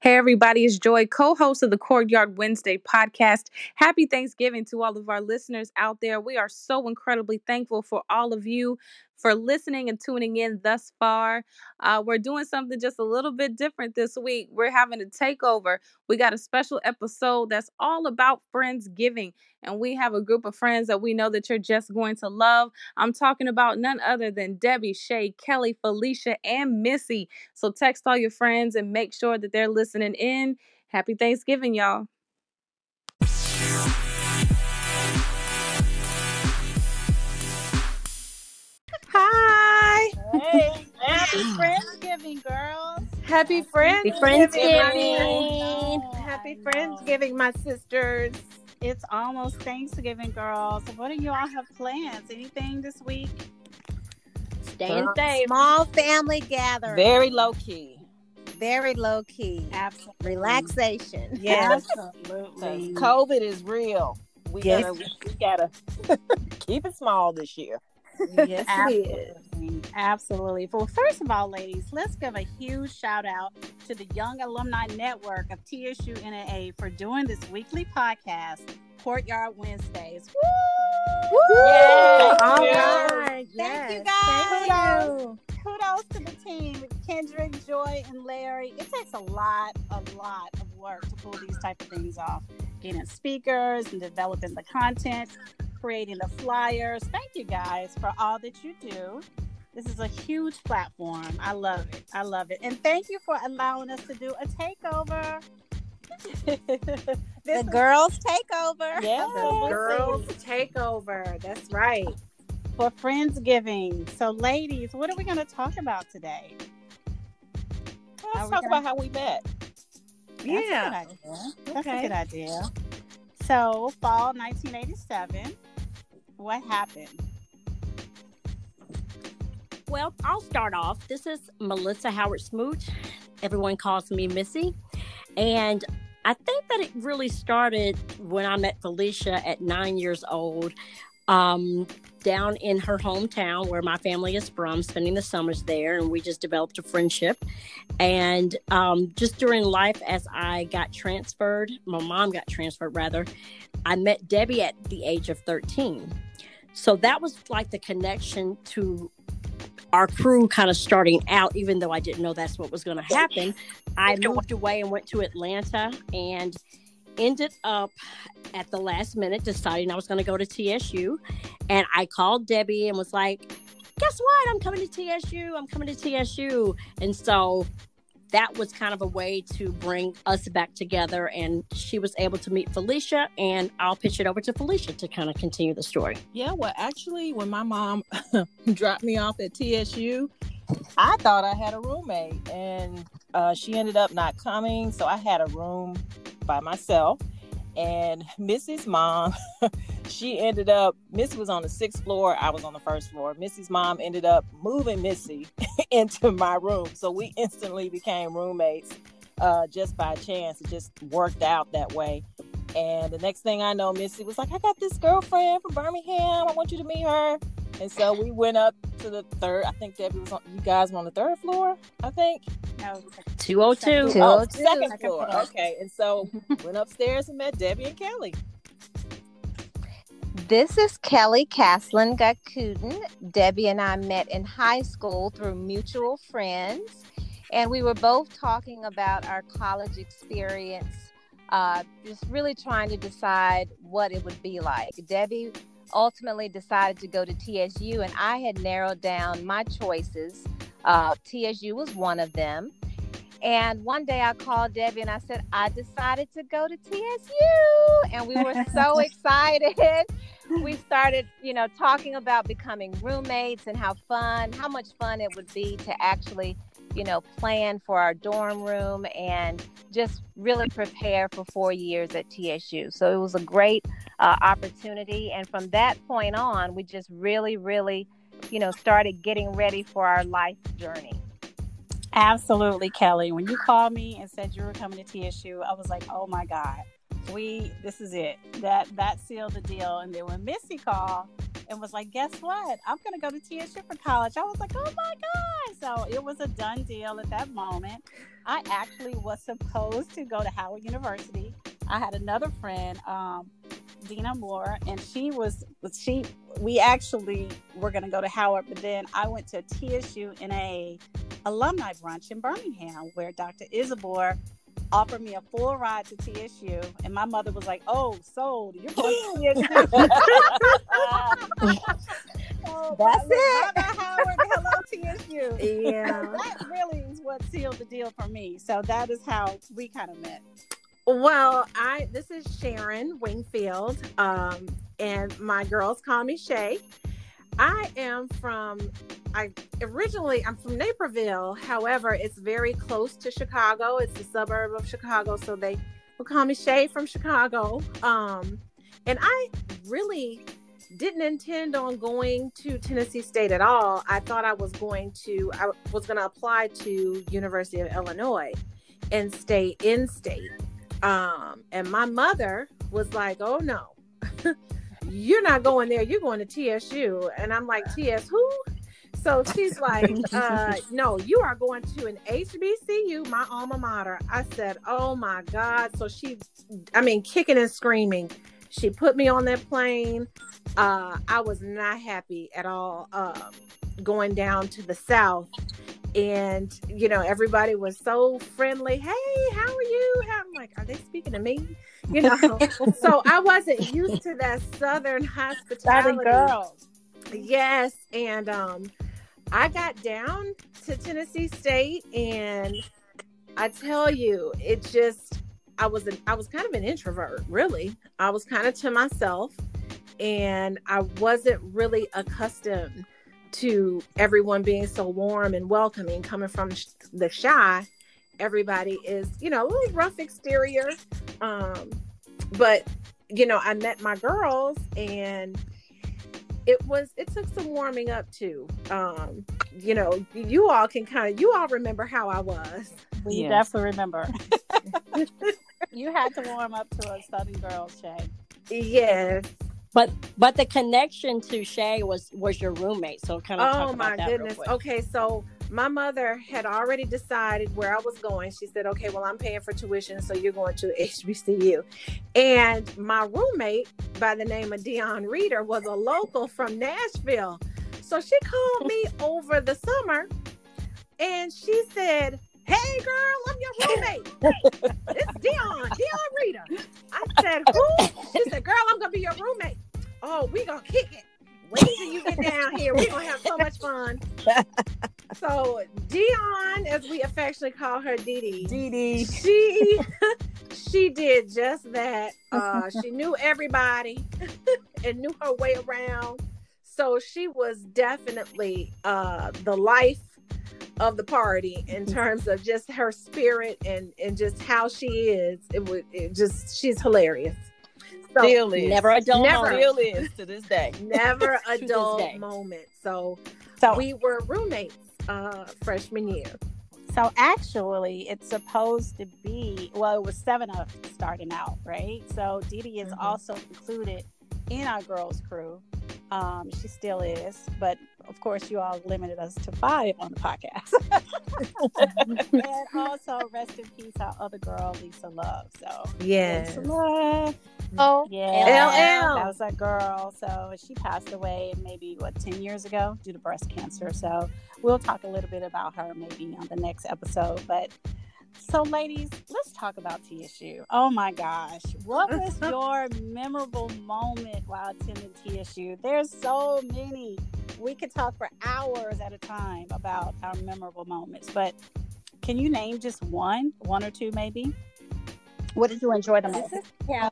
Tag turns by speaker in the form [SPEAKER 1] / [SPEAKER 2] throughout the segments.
[SPEAKER 1] Hey, everybody, it's Joy, co host of the Courtyard Wednesday podcast. Happy Thanksgiving to all of our listeners out there. We are so incredibly thankful for all of you for listening and tuning in thus far. Uh, we're doing something just a little bit different this week. We're having a takeover. We got a special episode that's all about friends giving, and we have a group of friends that we know that you're just going to love. I'm talking about none other than Debbie, Shay, Kelly, Felicia, and Missy. So text all your friends and make sure that they're listening in. Happy Thanksgiving, y'all.
[SPEAKER 2] Happy Friendsgiving, girls.
[SPEAKER 3] Happy Friendsgiving.
[SPEAKER 4] Friendsgiving.
[SPEAKER 3] Happy Friendsgiving, my sisters.
[SPEAKER 2] It's almost Thanksgiving, girls. What do you all have plans? Anything this week?
[SPEAKER 4] Staying safe.
[SPEAKER 5] Small family gathering.
[SPEAKER 6] Very low key.
[SPEAKER 5] Very low key.
[SPEAKER 2] Absolutely.
[SPEAKER 5] Relaxation.
[SPEAKER 2] Yes. absolutely.
[SPEAKER 6] COVID is real. We
[SPEAKER 5] Yes.
[SPEAKER 6] gotta we gotta keep it small this year.
[SPEAKER 3] Yes, it is.
[SPEAKER 2] Absolutely. Absolutely. Well, first of all, ladies, let's give a huge shout out to the Young Alumni Network of TSU NAA for doing this weekly podcast, Courtyard Wednesdays. Woo!
[SPEAKER 3] Yay.
[SPEAKER 5] All
[SPEAKER 6] you.
[SPEAKER 5] right.
[SPEAKER 2] Thank
[SPEAKER 5] Yes.
[SPEAKER 2] you, guys.
[SPEAKER 5] Thank you.
[SPEAKER 2] Kudos to the team, Kendrick, Joy, and Larry. It takes a lot, a lot of work to pull these type of things off. Getting speakers and developing the content, creating the flyers. Thank you guys for all that you do. This is a huge platform. I love it. I love it. And thank you for allowing us to do a takeover. this
[SPEAKER 5] The girls takeover.
[SPEAKER 6] Yeah.
[SPEAKER 3] The girls take over. That's right.
[SPEAKER 2] for Friendsgiving. So, ladies, what are we going to talk about today?
[SPEAKER 6] Let's talk
[SPEAKER 2] gonna-
[SPEAKER 6] about how we met.
[SPEAKER 2] That's
[SPEAKER 3] Yeah.
[SPEAKER 2] a good idea. That's
[SPEAKER 3] Okay.
[SPEAKER 2] a good idea. So, fall 1987. What happened?
[SPEAKER 4] Well, I'll start off. This is Melissa Howard Smooch. Everyone calls me Missy. And I think that it really started when I met Felicia at nine years old, um, down in her hometown where my family is from, spending the summers there. And we just developed a friendship. And um, just during life, as I got transferred, my mom got transferred rather, I met Debbie at the age of 13. So that was like the connection to our crew kind of starting out, even though I didn't know that's what was going to happen. I moved away and went to Atlanta and ended up at the last minute deciding I was going to go to TSU. And I called Debbie and was like, guess what? I'm coming to TSU. I'm coming to TSU. And so that was kind of a way to bring us back together. And she was able to meet Felicia. And I'll pitch it over to Felicia to kind of continue the story.
[SPEAKER 6] Yeah, well actually when my mom dropped me off at TSU, I thought I had a roommate and uh, she ended up not coming. So I had a room by myself. And Missy's mom, she ended up, Missy was on the sixth floor. I was on the first floor. Missy's mom ended up moving Missy into my room. So we instantly became roommates uh, just by chance. It just worked out that way. And the next thing I know, Missy was like, I got this girlfriend from Birmingham. I want you to meet her. And so we went up to the third. I think Debbie was on, you guys were on the third floor, I think.
[SPEAKER 2] No,
[SPEAKER 4] 202.
[SPEAKER 5] Two.
[SPEAKER 6] Oh, second
[SPEAKER 2] Second
[SPEAKER 6] floor.
[SPEAKER 2] floor.
[SPEAKER 6] Okay. And so went upstairs and met Debbie and Kelly.
[SPEAKER 5] This is Kelly Caslin Gakuden. Debbie and I met in high school through mutual friends, and we were both talking about our college experience, uh, just really trying to decide what it would be like. Debbie ultimately decided to go to TSU, and I had narrowed down my choices. Uh, TSU was one of them. And one day I called Debbie and I said, I decided to go to TSU. And we were so excited we started, you know, talking about becoming roommates and how fun, how much fun it would be to actually, you know, plan for our dorm room and just really prepare for four years at TSU. So it was a great uh, opportunity. And from that point on, we just really, really, you know, started getting ready for our life journey.
[SPEAKER 2] Absolutely, Kelly. When you called me and said you were coming to TSU, I was like, "Oh my God, we this is it." That that sealed the deal. And then when Missy called and was like, "Guess what? I'm going to go to TSU for college." I was like, "Oh my god!" So it was a done deal at that moment. I actually was supposed to go to Howard University. I had another friend, um, Dina Moore, and she was she. We actually were going to go to Howard, but then I went to TSU in a alumni brunch in Birmingham where Dr. Isibor offered me a full ride to TSU, and my mother was like, "Oh, sold. You're going to TSU." oh,
[SPEAKER 5] That's it.
[SPEAKER 2] Bye-bye, Howard. Hello, TSU.
[SPEAKER 3] Yeah.
[SPEAKER 2] that really is what sealed the deal for me. So that is how we kind of met.
[SPEAKER 3] Well, I this is Sharon Wingfield, um, and my girls call me Shay. I am from I originally I'm from Naperville. However, it's very close to Chicago. It's a suburb of Chicago, so they will call me Shay from Chicago. Um, and I really didn't intend on going to Tennessee State at all. I thought I was going to I was going to apply to University of Illinois and stay in state. Um, and my mother was like, "Oh no, you're not going there. You're going to TSU." And I'm like, "TS who?" So she's like, uh, "No, you are going to an HBCU, my alma mater." I said, "Oh my God!" So she, I mean, kicking and screaming. She put me on that plane. Uh, I was not happy at all um, going down to the south and you know everybody was so friendly hey how are you? I'm like are they speaking to me? You know? So i wasn't used to that southern hospitality.
[SPEAKER 2] Southern girls.
[SPEAKER 3] yes and um i got down to tennessee state and i tell you it just i was an i was kind of an introvert really. I was kind of to myself and i wasn't really accustomed to everyone being so warm and welcoming coming from the shy everybody is you know a little rough exterior um but you know i met my girls and it was it took some warming up too um you know you all can kind of you all remember how i was
[SPEAKER 2] We
[SPEAKER 6] Yes.
[SPEAKER 2] definitely remember. you had to warm up to a Southern girl, Shay.
[SPEAKER 3] yes
[SPEAKER 4] But but the connection to Shay was was your roommate. So kind of
[SPEAKER 3] oh my goodness. okay so my mother had already decided where i was going. She said okay well i'm paying for tuition so you're going to hbcu and my roommate by the name of dion reeder was a local from nashville. So she called me over the summer and she said hey girl i'm your roommate it's dion dion Rita. i said who she said girl i'm gonna be your roommate oh we gonna kick it wait till you get down here. We're gonna have so much fun. so Dion, as we affectionately call her Dee Dee,
[SPEAKER 6] Dee
[SPEAKER 3] she she did just that. Uh, she knew everybody and knew her way around. So she was definitely uh, the life of the party in terms of just her spirit and and just how she is. It would it just she's hilarious. So,
[SPEAKER 6] Still is.
[SPEAKER 4] Never a dull
[SPEAKER 3] Never.
[SPEAKER 4] moment.
[SPEAKER 6] Still is to this day.
[SPEAKER 3] never a
[SPEAKER 4] To
[SPEAKER 3] dull moment. So
[SPEAKER 2] So
[SPEAKER 3] we were roommates uh freshman year.
[SPEAKER 2] So actually, it's supposed to be well, it was seven of us starting out, right? So Dee Dee is
[SPEAKER 3] Mhm.
[SPEAKER 2] also included in our girls' crew. Um, she still is, but of course, you all limited us to five on the podcast. and also, rest in peace, our other girl, Lisa Love. So
[SPEAKER 3] Yes.
[SPEAKER 2] Lisa Love,
[SPEAKER 5] Oh,
[SPEAKER 2] yeah,
[SPEAKER 3] LL.
[SPEAKER 2] that was that girl. So she passed away maybe what ten years ago due to breast cancer. So we'll talk a little bit about her maybe on the next episode. But so, ladies, let's talk about TSU. Oh my gosh, what was your memorable moment while attending TSU? There's so many. We could talk for hours at a time about our memorable moments, but can you name just one, one or two, maybe? What did you enjoy the most?
[SPEAKER 5] This is Kelly.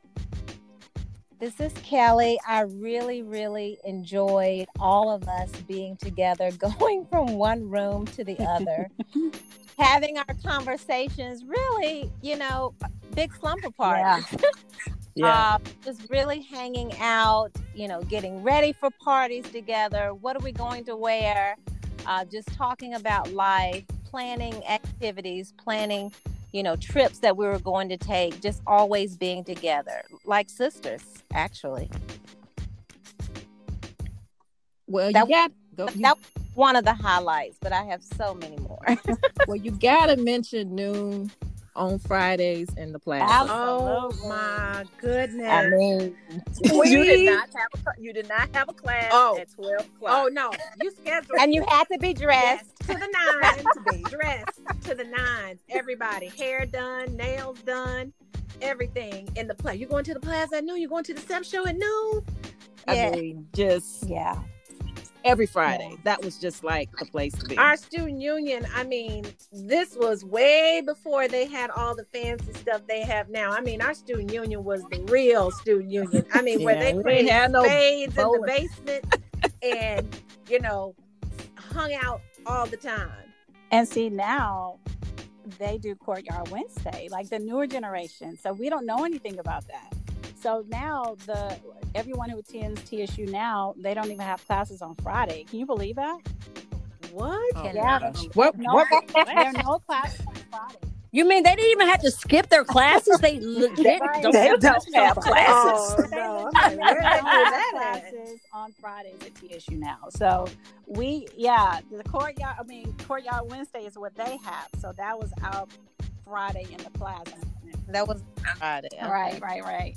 [SPEAKER 5] This is Kelly. I really, really enjoyed all of us being together, going from one room to the other, having our conversations. Really, you know, big slumber parties. Yeah. Uh, just really hanging out, you know, getting ready for parties together. What are we going to wear? Uh, just talking about life, planning activities, planning, you know, trips that we were going to take, just always being together, like sisters, actually.
[SPEAKER 6] Well,
[SPEAKER 5] That-
[SPEAKER 6] you got go, you,
[SPEAKER 5] that was one of the highlights, but I have so many more.
[SPEAKER 6] well, you gotta mention noon on Fridays in the plaza.
[SPEAKER 3] Oh my goodness.
[SPEAKER 6] I mean,
[SPEAKER 3] We-
[SPEAKER 6] you did not have a you did not have a class
[SPEAKER 3] Oh.
[SPEAKER 6] at twelve
[SPEAKER 3] oh
[SPEAKER 6] o'clock.
[SPEAKER 3] Oh no, you scheduled
[SPEAKER 5] and you had to be dressed.
[SPEAKER 3] Yes, to the nines, Be dressed to the nines. Everybody, hair done, nails done, everything in the play. You going to the plaza at noon? You going to the step show at noon?
[SPEAKER 6] I
[SPEAKER 5] Yeah.
[SPEAKER 6] mean, just
[SPEAKER 2] Yeah.
[SPEAKER 6] Every Friday. That was just like the place to be.
[SPEAKER 3] Our student union, I mean, this was way before they had all the fancy stuff they have now. I mean, our student union was the real student union. I mean, where they
[SPEAKER 6] we
[SPEAKER 3] played
[SPEAKER 6] didn't no
[SPEAKER 3] spades in the basement and, you know, hung out all the time.
[SPEAKER 2] And see now they do Courtyard Wednesday, like the newer generation. So we don't know anything about that. So now the everyone who attends TSU now, they don't even have classes on Friday. Can you believe that?
[SPEAKER 3] What?
[SPEAKER 6] Oh,
[SPEAKER 2] Yeah.
[SPEAKER 6] What?
[SPEAKER 2] No,
[SPEAKER 6] what?
[SPEAKER 2] there are no classes on Friday.
[SPEAKER 4] You mean they didn't even have to skip their classes? They legit
[SPEAKER 2] Right.
[SPEAKER 4] don't
[SPEAKER 6] They
[SPEAKER 4] have
[SPEAKER 6] don't
[SPEAKER 4] classes on
[SPEAKER 6] have
[SPEAKER 4] Friday.
[SPEAKER 6] classes.
[SPEAKER 3] Oh, no. I'm like, where did they do that at?
[SPEAKER 2] classes on Fridays at TSU now. So we, yeah, the courtyard. I mean, courtyard Wednesday is what they have. So that was our Friday in the plaza.
[SPEAKER 5] That was Friday.
[SPEAKER 2] Right, right, right.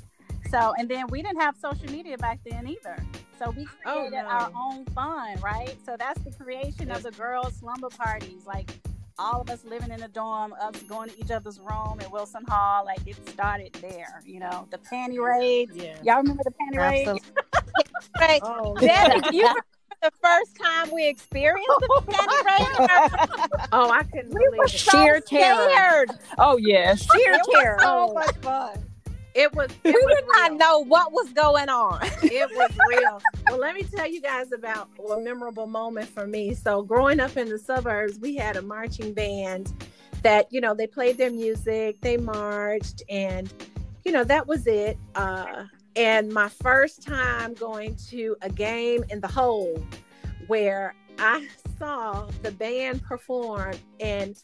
[SPEAKER 2] So and then we didn't have social media back then either. So we
[SPEAKER 3] Oh,
[SPEAKER 2] created
[SPEAKER 3] no.
[SPEAKER 2] our own fun, right? So that's the creation of the girls' slumber parties, like. All of us living in a dorm, us going to each other's room at Wilson Hall, like it started there, you know. The panty raids.
[SPEAKER 6] Yeah.
[SPEAKER 2] Y'all remember the panty raids?
[SPEAKER 5] Absolutely. Right.
[SPEAKER 3] Oh,
[SPEAKER 5] Debbie, you remember the first time we experienced the panty raid?
[SPEAKER 3] oh, I couldn't
[SPEAKER 5] We
[SPEAKER 3] believe
[SPEAKER 5] were
[SPEAKER 3] it.
[SPEAKER 5] so
[SPEAKER 4] Sheer terror.
[SPEAKER 5] scared.
[SPEAKER 6] Oh yes.
[SPEAKER 5] Sheer
[SPEAKER 2] It was
[SPEAKER 5] terror.
[SPEAKER 2] so oh. much fun.
[SPEAKER 3] It was.
[SPEAKER 5] We
[SPEAKER 3] It was
[SPEAKER 5] did not know what was going on.
[SPEAKER 3] It was real. Well, let me tell you guys about a memorable moment for me. So, growing up in the suburbs, we had a marching band that, you know, they played their music, they marched, and, you know, that was it. Uh, and my first time going to a game in the hole where I saw the band perform and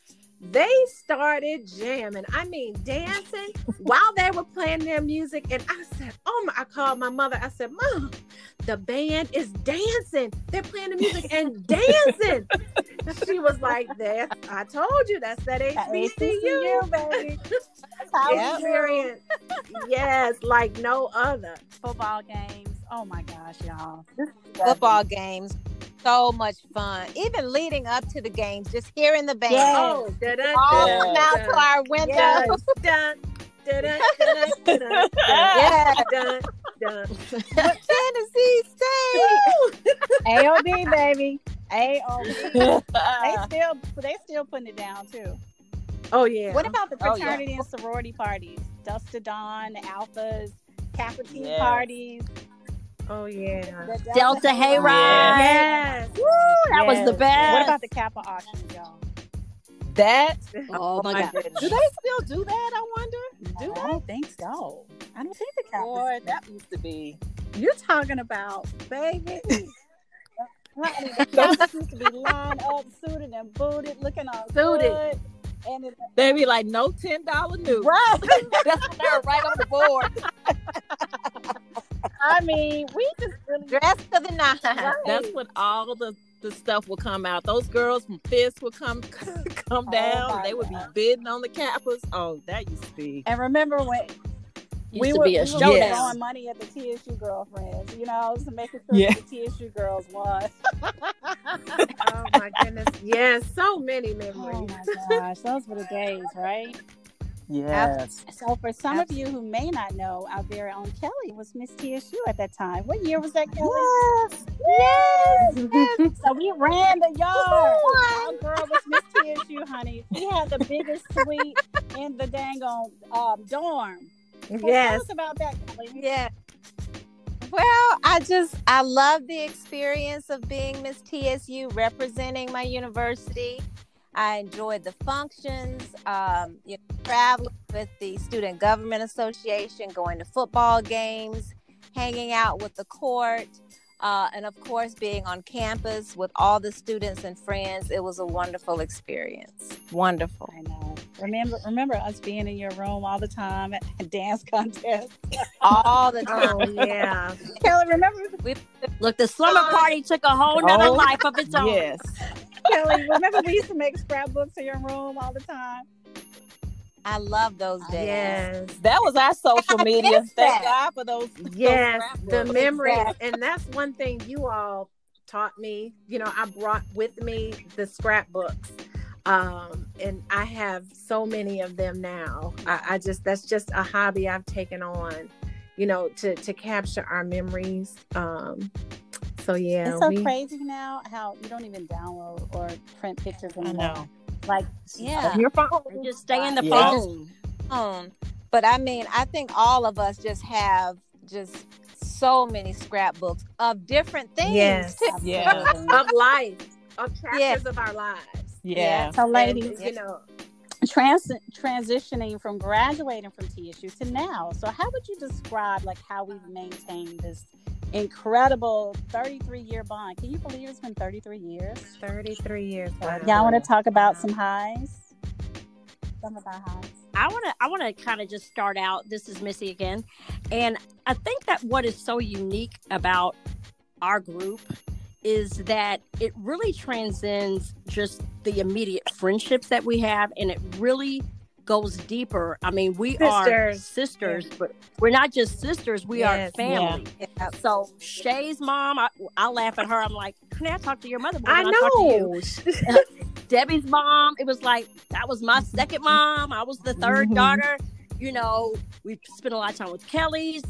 [SPEAKER 3] they started jamming. I mean, dancing while they were playing their music. And I said, Oh my, I called my mother. I said, Mom, the band is dancing. They're playing the music and dancing. she was like, That I told you that's that
[SPEAKER 2] At
[SPEAKER 3] HBCU
[SPEAKER 2] HBCU, baby. That's how we do.
[SPEAKER 3] experience. yes, like no other.
[SPEAKER 2] Football games. Oh my gosh, y'all.
[SPEAKER 5] Football games, so much fun. Even leading up to the games, just hearing the band.
[SPEAKER 2] Yes.
[SPEAKER 3] Oh, oh da da
[SPEAKER 5] All
[SPEAKER 6] Yeah.
[SPEAKER 5] come out to our windows.
[SPEAKER 3] Yes. Dun, dun, dun, dun, dun, dun,
[SPEAKER 5] Yeah.
[SPEAKER 3] dun, dun.
[SPEAKER 5] Tennessee State.
[SPEAKER 2] AOB, baby. AOB. They still they still putting it down too.
[SPEAKER 3] Oh yeah.
[SPEAKER 2] What about the
[SPEAKER 6] Oh, yeah.
[SPEAKER 2] fraternity and sorority parties? Dust to Dawn, the Alphas, Kappa Tea
[SPEAKER 6] Yes.
[SPEAKER 2] parties.
[SPEAKER 3] Oh yeah.
[SPEAKER 2] the
[SPEAKER 4] Delta Hayride.
[SPEAKER 3] Yes.
[SPEAKER 4] That was the best.
[SPEAKER 2] What about the Kappa auction, y'all?
[SPEAKER 6] That.
[SPEAKER 4] Oh my god.
[SPEAKER 6] Do they still do that? I wonder. Do
[SPEAKER 2] I
[SPEAKER 6] they?
[SPEAKER 2] don't think so. I don't think the Kappa.
[SPEAKER 6] Boy, that used to be.
[SPEAKER 2] You're talking about baby. Honey, the Kappas used to be lined up, suited and booted, looking all
[SPEAKER 3] Suited.
[SPEAKER 2] good. And it,
[SPEAKER 6] They be like no ten dollar new.
[SPEAKER 2] right.
[SPEAKER 5] That's what they're right on the board.
[SPEAKER 2] I mean, we just really
[SPEAKER 5] Dressed to the nines.
[SPEAKER 6] That's when all the the stuff will come out. Those girls from Fisk would come come
[SPEAKER 2] Oh
[SPEAKER 6] down.
[SPEAKER 2] my
[SPEAKER 6] they would be bidding on the Kappas. Oh, that used to be.
[SPEAKER 2] And remember when
[SPEAKER 4] Used
[SPEAKER 2] we
[SPEAKER 4] to
[SPEAKER 2] were,
[SPEAKER 4] be a
[SPEAKER 2] we were
[SPEAKER 4] showdown.
[SPEAKER 6] Yes.
[SPEAKER 2] throwing money at the TSU girlfriends, you know, to making sure
[SPEAKER 6] Yeah.
[SPEAKER 2] the TSU girls won.
[SPEAKER 3] Oh my goodness. Yes. So many
[SPEAKER 2] Oh
[SPEAKER 3] memories.
[SPEAKER 2] my gosh, those were the days, right?
[SPEAKER 6] Yes.
[SPEAKER 2] So for some of you who may not know, our very own Kelly was Miss TSU at that time. What year was that, Kelly? Yes. yes. so we ran the yard. Our girl was Miss TSU, honey. We had the biggest suite in the dang on um, dorm. So Tell us about that, Kelly.
[SPEAKER 5] Yeah. Well, I just I love the experience of being Miss TSU representing my university. I enjoyed the functions, um, you know, traveling with the Student Government Association, going to football games, hanging out with the court, uh, and of course being on campus with all the students and friends. It was a wonderful experience. Wonderful.
[SPEAKER 2] I know. Remember, remember us being in your room all the time at dance contests.
[SPEAKER 5] All the time.
[SPEAKER 3] Oh yeah.
[SPEAKER 2] Kelly, remember?
[SPEAKER 5] We
[SPEAKER 4] Look, the slumber party took a whole nother
[SPEAKER 6] Oh,
[SPEAKER 4] life of its own.
[SPEAKER 6] Yes.
[SPEAKER 2] Kelly, remember we used to make scrapbooks in your room all the time?
[SPEAKER 5] I love those days.
[SPEAKER 3] Yes.
[SPEAKER 6] That was our social media.
[SPEAKER 5] missed
[SPEAKER 6] Thank
[SPEAKER 5] that.
[SPEAKER 6] God for those.
[SPEAKER 3] Yes,
[SPEAKER 6] those
[SPEAKER 3] the
[SPEAKER 6] scrapbooks.
[SPEAKER 3] memories,
[SPEAKER 5] Exactly.
[SPEAKER 3] and that's one thing you all taught me. You know, I brought with me the scrapbooks, um, and I have so many of them now. I, I just that's just a hobby I've taken on. You know, to to capture our memories. Um, so yeah,
[SPEAKER 2] it's so
[SPEAKER 3] we-
[SPEAKER 2] crazy now how you don't even download or print pictures
[SPEAKER 6] I
[SPEAKER 2] anymore.
[SPEAKER 6] know.
[SPEAKER 2] Like,
[SPEAKER 5] Yeah.
[SPEAKER 6] Your phone.
[SPEAKER 4] And just stay in the
[SPEAKER 6] Yeah.
[SPEAKER 4] phone.
[SPEAKER 5] phone. But I mean, I think all of us just have just so many scrapbooks of different things.
[SPEAKER 3] Yes.
[SPEAKER 5] too.
[SPEAKER 6] Yeah.
[SPEAKER 3] of life, of chapters
[SPEAKER 5] Yeah.
[SPEAKER 3] of our lives.
[SPEAKER 6] Yeah.
[SPEAKER 2] So, ladies,
[SPEAKER 3] And, you know,
[SPEAKER 2] trans- transitioning from graduating from TSU to now. So, how would you describe like how we've maintained this incredible 33 year bond? Can you believe it's been 33 years?
[SPEAKER 3] 33 years. Wow.
[SPEAKER 2] Y'all want to talk about some highs? Some of our highs.
[SPEAKER 4] I want to I want to kind of just start out. This is Missy again, and I think that what is so unique about our group is that it really transcends just the immediate friendships that we have, and it really goes deeper. I mean, we are
[SPEAKER 3] Sisters.
[SPEAKER 4] sisters, but we're not just sisters; we are family.
[SPEAKER 5] Yeah.
[SPEAKER 4] So Shay's mom, I, I laugh at her. I'm like, "Can I talk to your mother?"
[SPEAKER 3] I
[SPEAKER 4] than talk to you?"
[SPEAKER 3] know.
[SPEAKER 4] Debbie's mom, it was like that was my second mom. I was the 3rd
[SPEAKER 2] Mhm.
[SPEAKER 4] daughter. You know, we spent a lot of time with Kelly's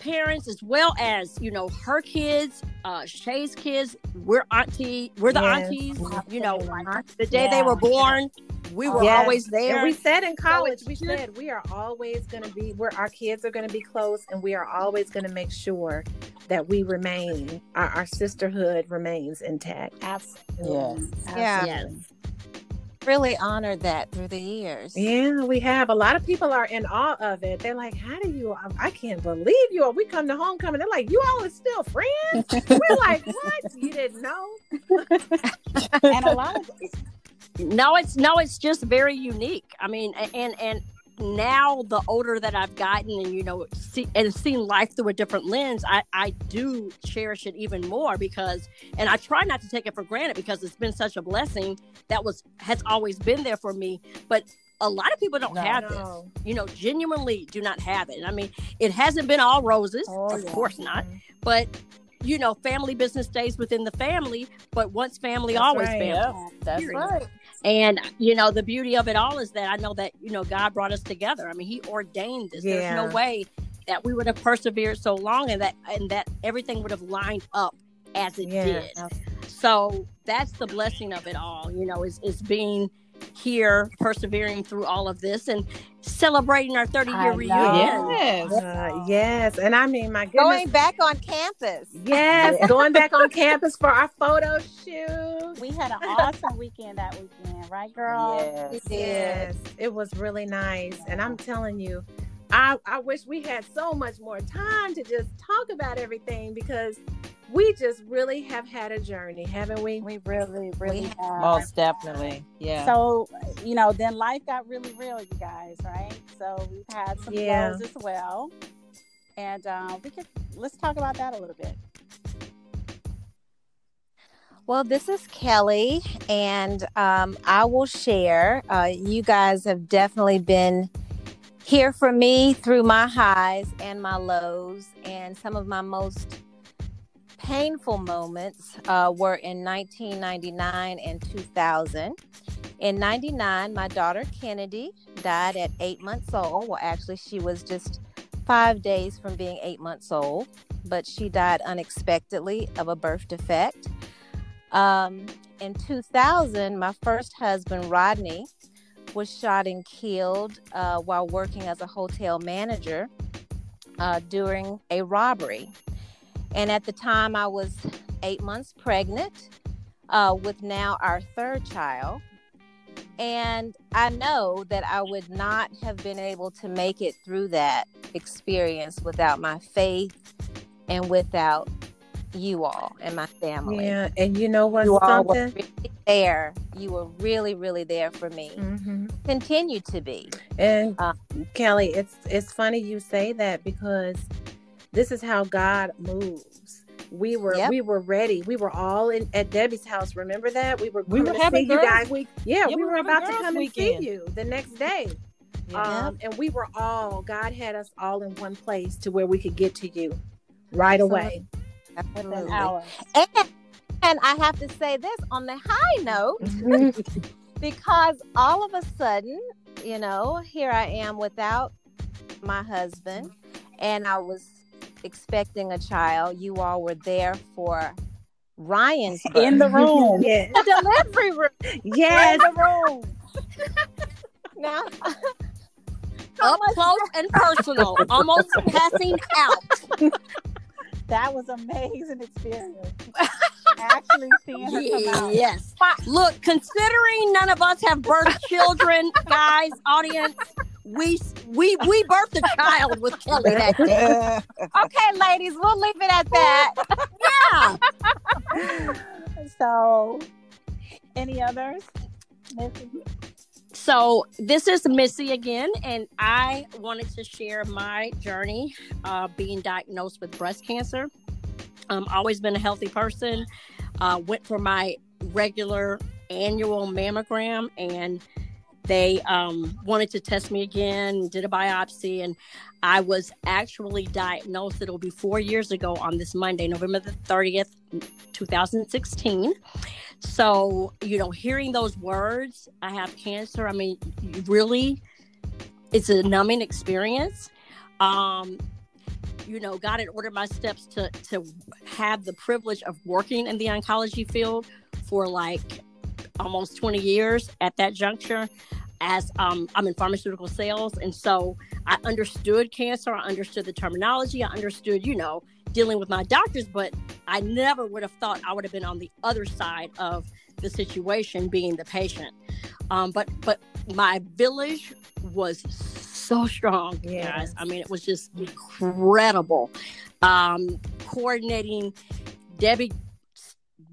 [SPEAKER 4] parents as well as, you know, her kids, uh Shay's kids. We're auntie, we're the
[SPEAKER 3] Yes.
[SPEAKER 4] aunties. You know, the day they were born, we were
[SPEAKER 3] Yes.
[SPEAKER 4] always there.
[SPEAKER 3] And we said in college,
[SPEAKER 4] it's
[SPEAKER 3] we
[SPEAKER 4] just-
[SPEAKER 3] said we are always going to be where our kids are going to be close, and we are always going to make sure that we remain, our, our sisterhood remains intact.
[SPEAKER 2] Absolutely.
[SPEAKER 5] Yeah.
[SPEAKER 4] yes.
[SPEAKER 5] Really honored that through the years.
[SPEAKER 3] Yeah, we have. A lot of people are in awe of it. They're like, How do you? I, I can't believe you. Or we come to homecoming. They're like, You all are still friends? We're like, What? You didn't know?
[SPEAKER 2] and a lot of
[SPEAKER 4] No, it's no, it's just very unique. I mean, and and now the older that I've gotten, and you know, see, and seen life through a different lens, I I do cherish it even more because, and I try not to take it for granted because it's been such a blessing that was has always been there for me. But a lot of people don't
[SPEAKER 6] No.
[SPEAKER 4] have this. You know, genuinely do not have it. I mean, it hasn't been all roses,
[SPEAKER 2] Oh,
[SPEAKER 4] of
[SPEAKER 2] yeah.
[SPEAKER 4] course not. Mm-hmm. But you know, family business stays within the family. But once family,
[SPEAKER 3] That's
[SPEAKER 4] always
[SPEAKER 3] right.
[SPEAKER 4] family.
[SPEAKER 6] Yeah. That's
[SPEAKER 4] Period.
[SPEAKER 6] right.
[SPEAKER 4] And you know, the beauty of it all is that I know that you know God brought us together. I mean, He ordained this. There's no way that we would have persevered so long, and that and that everything would have lined up as it
[SPEAKER 3] Yeah.
[SPEAKER 4] did. So that's the blessing of it all. You know, is is being here, persevering through all of this, and celebrating our 30 year reunion.
[SPEAKER 6] Yes.
[SPEAKER 3] Uh, yes. And I mean, my goodness.
[SPEAKER 5] Going back on campus.
[SPEAKER 3] Yes, going back on campus for our photo shoot.
[SPEAKER 2] we had an awesome weekend that weekend, right, girl?
[SPEAKER 6] Yes.
[SPEAKER 3] Yes, it was really nice. And I'm telling you, I, I wish we had so much more time to just talk about everything because we just really have had a journey, haven't we?
[SPEAKER 2] We really, really
[SPEAKER 5] We
[SPEAKER 2] have.
[SPEAKER 6] Most definitely. Yeah.
[SPEAKER 2] So, you know, then life got really real, you guys, right? So we've had some
[SPEAKER 3] Yeah.
[SPEAKER 2] flows as well. And um, we could let's talk about that a little bit.
[SPEAKER 5] Well, this is Kelly, and um, I will share. Uh, you guys have definitely been here for me through my highs and my lows, and some of my most painful moments uh, were in 1999 and 2000. In 99, my daughter Kennedy died at eight months old. Well, actually, she was just five days from being eight months old, but she died unexpectedly of a birth defect. Um, in 2000, my first husband, Rodney, was shot and killed uh, while working as a hotel manager uh, during a robbery. And at the time, I was eight months pregnant uh, with now our third child. And I know that I would not have been able to make it through that experience without my faith and without you all and my family.
[SPEAKER 3] Yeah, and you know what's
[SPEAKER 5] You all were
[SPEAKER 3] something?
[SPEAKER 5] really there. You were really, really there for me.
[SPEAKER 3] hmm
[SPEAKER 5] Continue to be.
[SPEAKER 3] And
[SPEAKER 5] Uh,
[SPEAKER 3] Kelly, it's it's funny you say that because this is how God moves. we were
[SPEAKER 5] Yep.
[SPEAKER 3] we were ready. We were all in at Debbie's house. Remember that? We were
[SPEAKER 6] We were
[SPEAKER 3] to
[SPEAKER 6] having
[SPEAKER 3] see you
[SPEAKER 6] girls
[SPEAKER 3] guys.
[SPEAKER 6] week.
[SPEAKER 3] Yeah,
[SPEAKER 6] Yeah,
[SPEAKER 3] we
[SPEAKER 6] we
[SPEAKER 3] were
[SPEAKER 6] were
[SPEAKER 3] about to
[SPEAKER 6] girls
[SPEAKER 3] come and
[SPEAKER 6] weekend.
[SPEAKER 3] see you the next day.
[SPEAKER 6] Yeah.
[SPEAKER 3] Um, and we were all God had us all in one place to where we could get to you right away.
[SPEAKER 2] Within
[SPEAKER 5] Absolutely.
[SPEAKER 2] hours.
[SPEAKER 5] And, and I have to say this on the high note because all of a sudden, you know, here I am without my husband, and I was expecting a child. You all were there for Ryan's birth.
[SPEAKER 2] In the room.
[SPEAKER 3] Yes.
[SPEAKER 2] The delivery room.
[SPEAKER 3] yes.
[SPEAKER 2] In the room.
[SPEAKER 5] now.
[SPEAKER 4] Up close and personal, almost passing out.
[SPEAKER 2] That was amazing experience. Actually seeing her come out.
[SPEAKER 4] Yes. Look, considering none of us have birthed children, guys, audience, we we we birthed a child with Kelly that day.
[SPEAKER 5] Okay, ladies, we'll leave it at that.
[SPEAKER 4] Yeah.
[SPEAKER 2] So, any others? Missy?
[SPEAKER 4] So this is Missy again, and I wanted to share my journey uh, being diagnosed with breast cancer. Um, always been a healthy person. Uh, went for my regular annual mammogram, and they um, wanted to test me again. Did a biopsy, and I was actually diagnosed. It'll be four years ago on this Monday, November the thirtieth, two thousand sixteen. So, you know, hearing those words, I have cancer, I mean, really, it's a numbing experience. Um, you know, God had ordered my steps to to have the privilege of working in the oncology field for like almost 20 years at that juncture as um, I'm in pharmaceutical sales. And so I understood cancer, I understood the terminology, I understood, you know, dealing with my doctors, but I never would have thought I would have been on the other side of the situation, being the patient. Um, but but my village was so strong,
[SPEAKER 3] Yes.
[SPEAKER 4] guys. I mean, it was just incredible. Um, coordinating, Debbie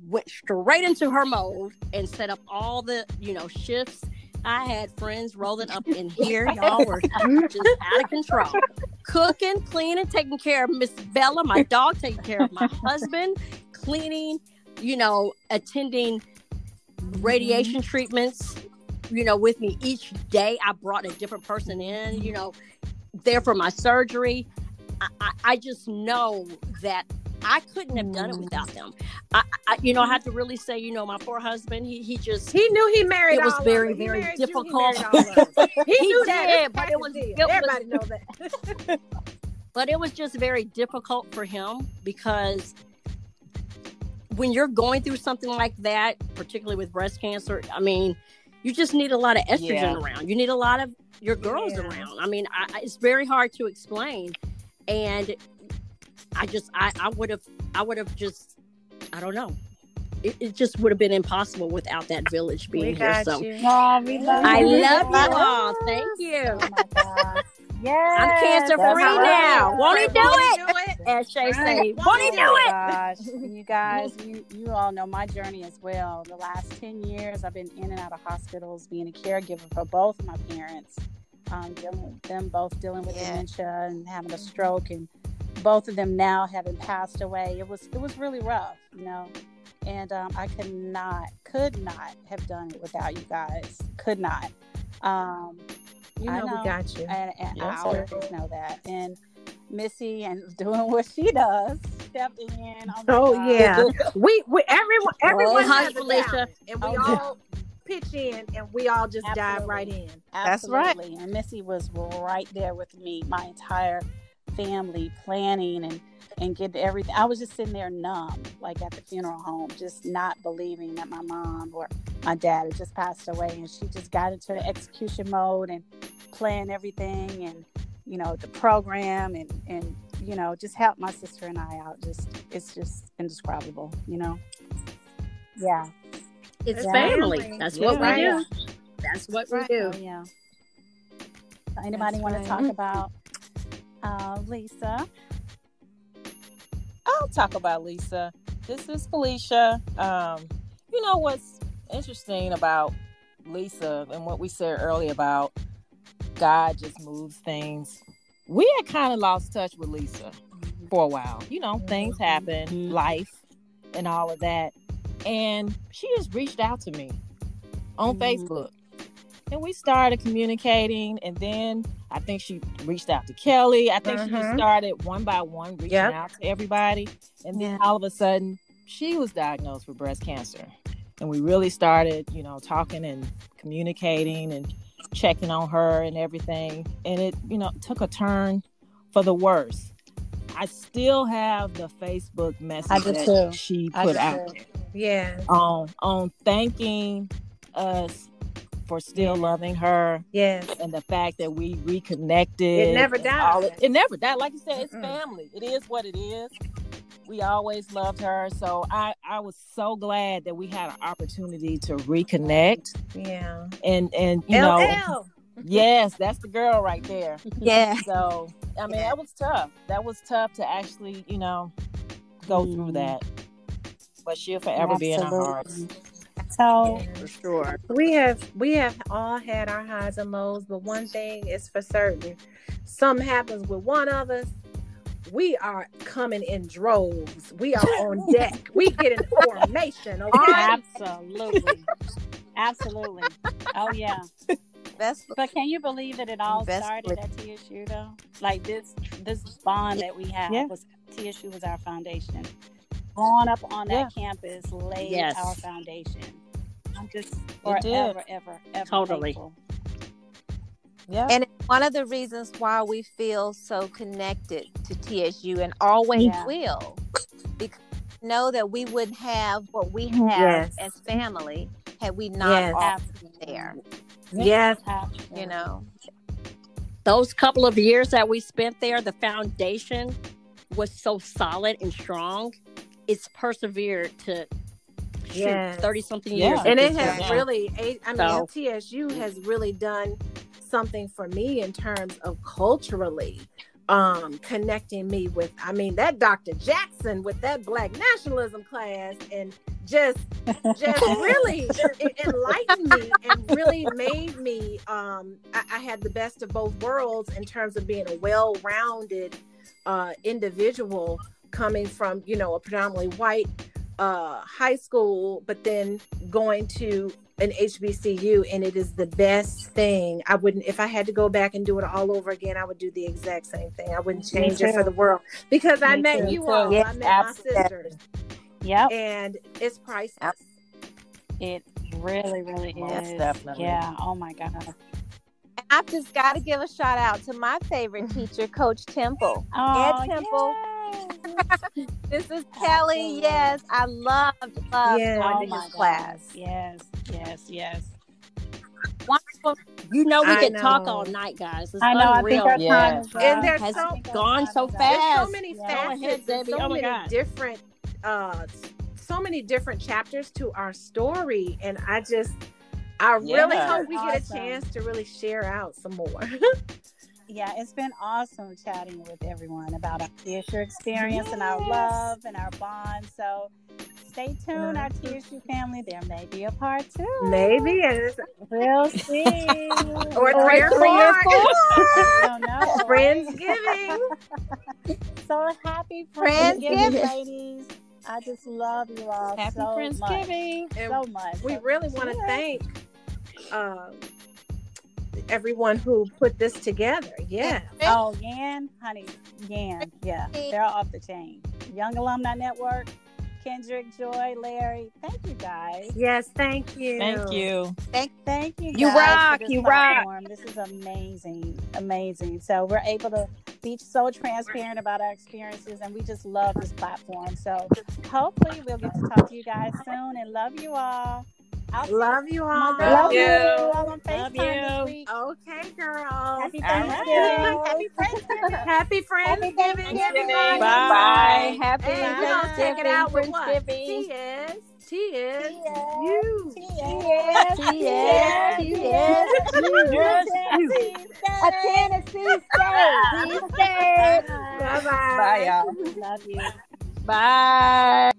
[SPEAKER 4] went straight into her mode and set up all the you know shifts. I had friends rolling up in here. Y'all were just out of control. Cooking, cleaning, taking care of Miss Bella, my dog, taking care of my husband, cleaning, you know, attending radiation treatments, you know, with me each day. I brought a different person in, you know, there for my surgery. I, I, I just know that I couldn't have done it mm. without them. I, I, you know, I have to really say, you know, my poor husband, he, he just,
[SPEAKER 3] He knew he married.
[SPEAKER 4] It was very.
[SPEAKER 3] He
[SPEAKER 4] very
[SPEAKER 3] you, he
[SPEAKER 4] difficult.
[SPEAKER 3] of us. He,
[SPEAKER 4] He
[SPEAKER 3] knew that.
[SPEAKER 4] did, but it was- it was-
[SPEAKER 3] Everybody knows that.
[SPEAKER 4] but it was just very difficult for him because when you're going through something like that, particularly with breast cancer, I mean, you just need a lot of estrogen
[SPEAKER 6] Yeah.
[SPEAKER 4] around. You need a lot of your girls
[SPEAKER 3] Yeah.
[SPEAKER 4] around. I mean, I, I- it's very hard to explain, and I just, I, I would have, I would have just, I don't know. It, it just would have been impossible without that village being
[SPEAKER 3] We
[SPEAKER 4] here. So
[SPEAKER 3] you.
[SPEAKER 2] Oh, we love
[SPEAKER 4] I
[SPEAKER 2] you.
[SPEAKER 4] love you all. Thank you.
[SPEAKER 2] Oh my gosh. Yes.
[SPEAKER 4] I'm cancer free
[SPEAKER 2] right.
[SPEAKER 4] now. Won't he do
[SPEAKER 3] Won't
[SPEAKER 4] it?
[SPEAKER 3] He do it?
[SPEAKER 4] As Shay
[SPEAKER 2] Right.
[SPEAKER 4] say,
[SPEAKER 3] Won't
[SPEAKER 4] won't
[SPEAKER 3] he
[SPEAKER 4] he
[SPEAKER 3] do
[SPEAKER 4] do
[SPEAKER 2] Oh
[SPEAKER 4] it?
[SPEAKER 2] gosh, you guys, you, you all know my journey as well. The last 10 years, I've been in and out of hospitals, being a caregiver for both my parents, um, dealing, them both dealing with
[SPEAKER 5] Yeah.
[SPEAKER 2] dementia and having a stroke, and both of them now having passed away. It was it was really rough, you know. And um, I could not, could not have done it without you guys. Could not. Um,
[SPEAKER 3] You
[SPEAKER 2] I
[SPEAKER 3] know,
[SPEAKER 2] know.
[SPEAKER 3] we got you.
[SPEAKER 2] and, and
[SPEAKER 6] Yes,
[SPEAKER 2] I
[SPEAKER 6] sir.
[SPEAKER 2] always know that. And Missy and doing what she does, stepping in. Oh,
[SPEAKER 3] Oh yeah, we, we everyone everyone
[SPEAKER 4] Oh,
[SPEAKER 3] has
[SPEAKER 4] hush, Felicia.
[SPEAKER 3] and we
[SPEAKER 2] Oh, yeah.
[SPEAKER 3] all pitch in, and we all just dive right in.
[SPEAKER 5] That's right.
[SPEAKER 2] And Missy was right there with me, my entire family planning and and get everything. I was just sitting there numb, like at the funeral home, just not believing that my mom or my dad had just passed away. And she just got into the execution mode and plan everything and, you know, the program and, and, you know, just help my sister and I out. Just, it's just indescribable, you know? Yeah.
[SPEAKER 4] It's
[SPEAKER 3] Yeah.
[SPEAKER 4] family.
[SPEAKER 3] Family.
[SPEAKER 4] That's what
[SPEAKER 2] Yeah.
[SPEAKER 4] we do. That's what we do.
[SPEAKER 2] Oh, yeah. Anybody
[SPEAKER 3] That's
[SPEAKER 2] want
[SPEAKER 3] right.
[SPEAKER 2] to talk about uh, Lisa?
[SPEAKER 6] I'll talk about Lisa. This is Felicia. Um, you know what's interesting about Lisa and what we said earlier about God just moves things. We had kind of lost touch with Lisa. for a while. You know, things happen,
[SPEAKER 4] Mhm.
[SPEAKER 6] life, and all of that. And she just reached out to me on. Facebook. And we started communicating. And then I think she reached out to Kelly. I think she just
[SPEAKER 3] Mhm.
[SPEAKER 6] started one by one reaching
[SPEAKER 3] Yep.
[SPEAKER 6] out to everybody. And then
[SPEAKER 2] Yeah.
[SPEAKER 6] all of a sudden, she was diagnosed with breast cancer. And we really started, you know, talking and communicating and checking on her and everything. And it, you know, took a turn for the worse. I still have the Facebook message that
[SPEAKER 2] too.
[SPEAKER 6] she put out
[SPEAKER 2] too.
[SPEAKER 3] Yeah.
[SPEAKER 6] on on thanking us for still loving her
[SPEAKER 3] Yes.
[SPEAKER 6] and the fact that we reconnected.
[SPEAKER 3] It never died.
[SPEAKER 6] It, it never died. Like you said, it's
[SPEAKER 3] Mm-mm.
[SPEAKER 6] family. It is what it is. We always loved her. So I, I was so glad that we had an opportunity to reconnect
[SPEAKER 3] Yeah.
[SPEAKER 6] and and you know yes, that's the girl right there.
[SPEAKER 2] Yeah.
[SPEAKER 6] So I mean
[SPEAKER 2] Yeah.
[SPEAKER 6] that was tough. That was tough to actually, you know, go through
[SPEAKER 4] Mhm.
[SPEAKER 6] that. But she'll forever be in our hearts.
[SPEAKER 2] Absolutely. So
[SPEAKER 4] For sure.
[SPEAKER 3] We have we have all had our highs and lows, but one thing is for certain: something happens with one of us, we are coming in droves. We are on deck. We get in formation. Okay.
[SPEAKER 2] absolutely, absolutely. Oh yeah.
[SPEAKER 5] Best
[SPEAKER 2] But can you believe that it all
[SPEAKER 5] Best
[SPEAKER 2] started at TSU though? Like this this bond that we have
[SPEAKER 6] Yeah.
[SPEAKER 2] was TSU was our foundation. Growing up on that
[SPEAKER 6] Yeah.
[SPEAKER 2] campus laid
[SPEAKER 4] Yes.
[SPEAKER 2] our foundation. I'm just
[SPEAKER 6] It did.
[SPEAKER 2] forever, ever, ever
[SPEAKER 4] Totally.
[SPEAKER 2] thankful.
[SPEAKER 6] Yeah.
[SPEAKER 5] And one of the reasons why we feel so connected to TSU and always
[SPEAKER 2] Yeah.
[SPEAKER 5] will. Because we know that we wouldn't have what we have
[SPEAKER 3] Yes.
[SPEAKER 5] as family had we not
[SPEAKER 3] Yes.
[SPEAKER 5] all been there.
[SPEAKER 3] Yes.
[SPEAKER 5] You know.
[SPEAKER 4] Those couple of years that we spent there, the foundation was so solid and strong. It's persevered to
[SPEAKER 3] Yes.
[SPEAKER 4] thirty something years. at
[SPEAKER 3] and it has
[SPEAKER 4] point.
[SPEAKER 3] really i mean
[SPEAKER 4] So-
[SPEAKER 3] tsu has really done something for me in terms of culturally um connecting me with i mean that dr jackson with that black nationalism class and just just really enlightened me and really made me um I, I had the best of both worlds in terms of being a well-rounded uh individual coming from you know a predominantly white uh high school but then going to an HBCU and it is the best thing. I wouldn't if I had to go back and do it all over again, I would do the exact same thing. I wouldn't change it for the world because I met
[SPEAKER 2] too.
[SPEAKER 3] you all.
[SPEAKER 6] Yes,
[SPEAKER 3] I met
[SPEAKER 6] absolutely.
[SPEAKER 3] my sisters
[SPEAKER 2] Yep.
[SPEAKER 3] and it's priceless.
[SPEAKER 2] It really, really
[SPEAKER 6] Most
[SPEAKER 2] is.
[SPEAKER 6] definitely.
[SPEAKER 2] Yeah. Oh my God.
[SPEAKER 5] I've just got to give a shout out to my favorite teacher, Coach Temple.
[SPEAKER 2] Oh,
[SPEAKER 5] Ed Temple.
[SPEAKER 2] yay.
[SPEAKER 5] This is Kelly.
[SPEAKER 2] Absolutely.
[SPEAKER 5] Yes, I loved, loved
[SPEAKER 3] Yeah.
[SPEAKER 5] going
[SPEAKER 2] Oh
[SPEAKER 5] to
[SPEAKER 2] my
[SPEAKER 5] his class.
[SPEAKER 2] Yes. Yes. Yes.
[SPEAKER 5] Wonderful.
[SPEAKER 4] You know we
[SPEAKER 3] I
[SPEAKER 4] can talk all night, guys. It's
[SPEAKER 2] I know.
[SPEAKER 4] unreal.
[SPEAKER 2] I think our time
[SPEAKER 6] Yes.
[SPEAKER 2] is
[SPEAKER 3] And
[SPEAKER 2] up.
[SPEAKER 3] there's
[SPEAKER 2] I
[SPEAKER 3] so-
[SPEAKER 4] gone so
[SPEAKER 2] is.
[SPEAKER 3] There's
[SPEAKER 4] fast.
[SPEAKER 3] so many
[SPEAKER 2] Yeah.
[SPEAKER 4] Go
[SPEAKER 3] facets
[SPEAKER 4] ahead,
[SPEAKER 3] and so
[SPEAKER 4] Oh
[SPEAKER 3] many
[SPEAKER 4] God.
[SPEAKER 3] different uh so many different chapters to our story and I just I really hope we get a chance to really share out some more.
[SPEAKER 2] Yeah, it's been awesome chatting with everyone about our TSU experience and our love and our bond. So stay tuned, our TSU family. There may be a part two.
[SPEAKER 3] Maybe it's
[SPEAKER 2] We'll see.
[SPEAKER 3] or three or
[SPEAKER 2] three or
[SPEAKER 3] four.
[SPEAKER 2] I don't know. right?
[SPEAKER 3] Friendsgiving.
[SPEAKER 2] So happy
[SPEAKER 5] Friendsgiving.
[SPEAKER 2] Friendsgiving, ladies. I just love you all
[SPEAKER 6] Happy
[SPEAKER 2] so
[SPEAKER 6] Friendsgiving.
[SPEAKER 2] much.
[SPEAKER 3] And
[SPEAKER 2] So much.
[SPEAKER 3] we
[SPEAKER 2] So
[SPEAKER 3] really want to thank um, everyone who put this together. Yeah.
[SPEAKER 2] Oh, Yan, honey, Yan, yeah, they're off the chain. Young Alumni Network, Kendrick, Joy, Larry, thank you guys.
[SPEAKER 3] Yes, thank you.
[SPEAKER 6] Thank you.
[SPEAKER 2] Thank you.
[SPEAKER 4] You
[SPEAKER 2] guys
[SPEAKER 4] rock,
[SPEAKER 2] For this
[SPEAKER 4] you rock.
[SPEAKER 2] This is amazing, amazing. So we're able to be so transparent about our experiences, and we just love this platform. So hopefully we'll get to talk to you guys soon, and love you all. I'll
[SPEAKER 3] Love you all.
[SPEAKER 2] my
[SPEAKER 4] Love you.
[SPEAKER 2] all on
[SPEAKER 4] Love
[SPEAKER 2] FaceTime
[SPEAKER 4] you.
[SPEAKER 2] this week.
[SPEAKER 3] Okay, girls.
[SPEAKER 2] Happy Thanksgiving. Happy Thanksgiving.
[SPEAKER 3] Happy Friendsgiving,
[SPEAKER 2] Thanksgiving.
[SPEAKER 3] everybody.
[SPEAKER 6] Bye.
[SPEAKER 5] Happy
[SPEAKER 3] And we're gonna check it out with what?
[SPEAKER 5] Thanksgiving.
[SPEAKER 3] T is T is
[SPEAKER 2] T.S.
[SPEAKER 3] you.
[SPEAKER 2] Yes,
[SPEAKER 5] Yes, yes,
[SPEAKER 2] yes,
[SPEAKER 5] A Tennessee state.
[SPEAKER 3] Bye bye.
[SPEAKER 6] Bye, y'all.
[SPEAKER 2] Love you.
[SPEAKER 4] Bye.